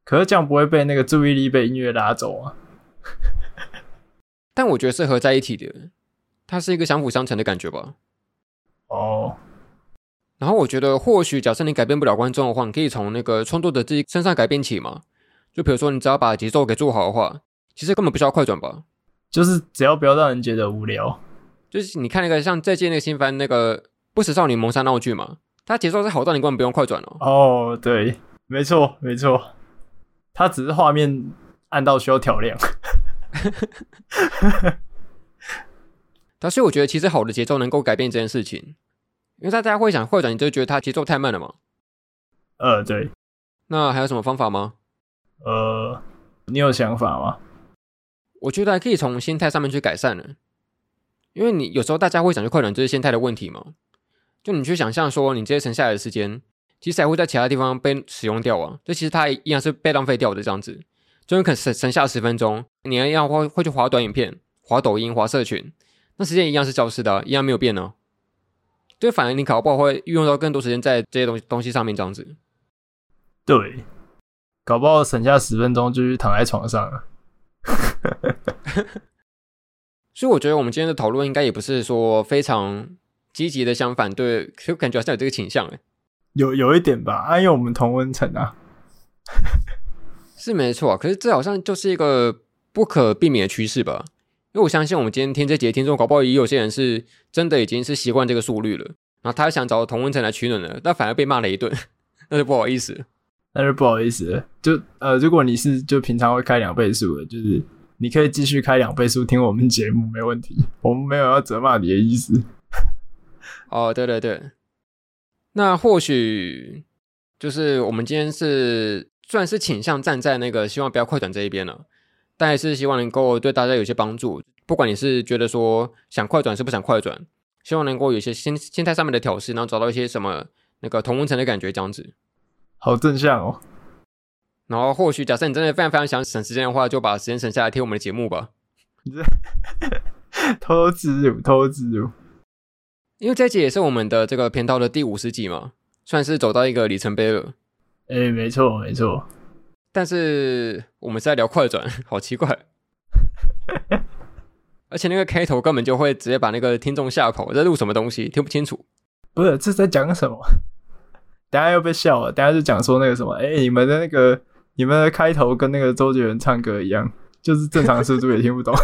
可是这样不会被那个注意力被音乐拉走啊？(laughs) 但我觉得是合在一起的，它是一个相辅相成的感觉吧。哦，然后我觉得，或许假设你改变不了观众的话，你可以从那个创作者自己身上改变起嘛。就比如说，你只要把节奏给做好的话，其实根本不需要快转吧。就是只要不要让人觉得无聊。就是你看那个像最近那个新番那个《不死少女谋杀闹剧》嘛，它节奏是好到你根本不用快转哦。哦，对，没错，没错，它只是画面暗到需要调亮。(laughs) 但所以我觉得，其实好的节奏能够改变这件事情。因为大家会想快转，你就觉得它节奏太慢了嘛？呃，对。那还有什么方法吗？呃，你有想法吗？我觉得还可以从心态上面去改善呢。因为你有时候大家会想去快转，这是心态的问题嘛。就你去想象说，你这些存下来的时间，其实还会在其他地方被使用掉啊。这其实它一样是被浪费掉的这样子。就你可能省省下十分钟，你还一样会会去划短影片、划抖音、划社群，那时间一样是消失的啊，一样没有变呢。就反而你搞不好会运用到更多时间在这些东西东西上面，这样子。对，搞不好省下十分钟就去躺在床上了。(laughs) (laughs) 所以我觉得我们今天的讨论应该也不是说非常积极的相反对，就感觉好像有这个倾向哎。有有一点吧，啊，因为我们同温层啊。(laughs) 是没错啊，可是这好像就是一个不可避免的趋势吧。因为我相信我们今天听这节听众，搞不好也有些人是真的已经是习惯这个速率了，然后他想找同温层来取暖了，但反而被骂了一顿，(laughs) 那就不好意思，那就不好意思。就呃，如果你是就平常会开两倍速的，就是你可以继续开两倍速听我们节目，没问题，我们没有要责骂你的意思。哦，对对对，那或许就是我们今天是算是倾向站在那个希望不要快转这一边了。但还是希望能够对大家有些帮助。不管你是觉得说想快转是不想快转，希望能够有一些心心态上面的调试，然后找到一些什么那个同温层的感觉，这样子。好正向哦。然后或许假设你真的非常非常想省时间的话，就把时间省下来听我们的节目吧。(laughs) 偷自入，偷自入。因为这集也是我们的这个频道的第五十集嘛，算是走到一个里程碑了。哎、欸，没错，没错。但是我们是在聊快转，好奇怪，(laughs) 而且那个开头根本就会直接把那个听众吓跑，在录什么东西听不清楚。不是，这在讲什么？等下又被笑了。等下就讲说那个什么，哎、欸，你们的那个你们的开头跟那个周杰伦唱歌一样，就是正常速度也听不懂。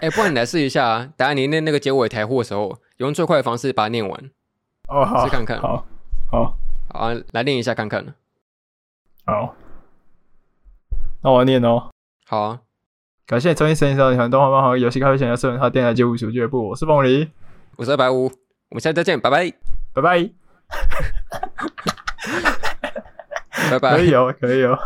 哎、欸，不然你来试一下啊！等下你念那个结尾台呼的时候，用最快的方式把它念完。哦，好，试看看。好，好，好，来念一下看看。好。那我要念哦。好啊，感谢重新声音上的动画漫画游戏咖啡想要收他电台街舞组俱乐部，我是凤梨，我是二百五，我们下次再见，拜拜，拜拜，拜拜，(laughs) 可以哦，可以哦。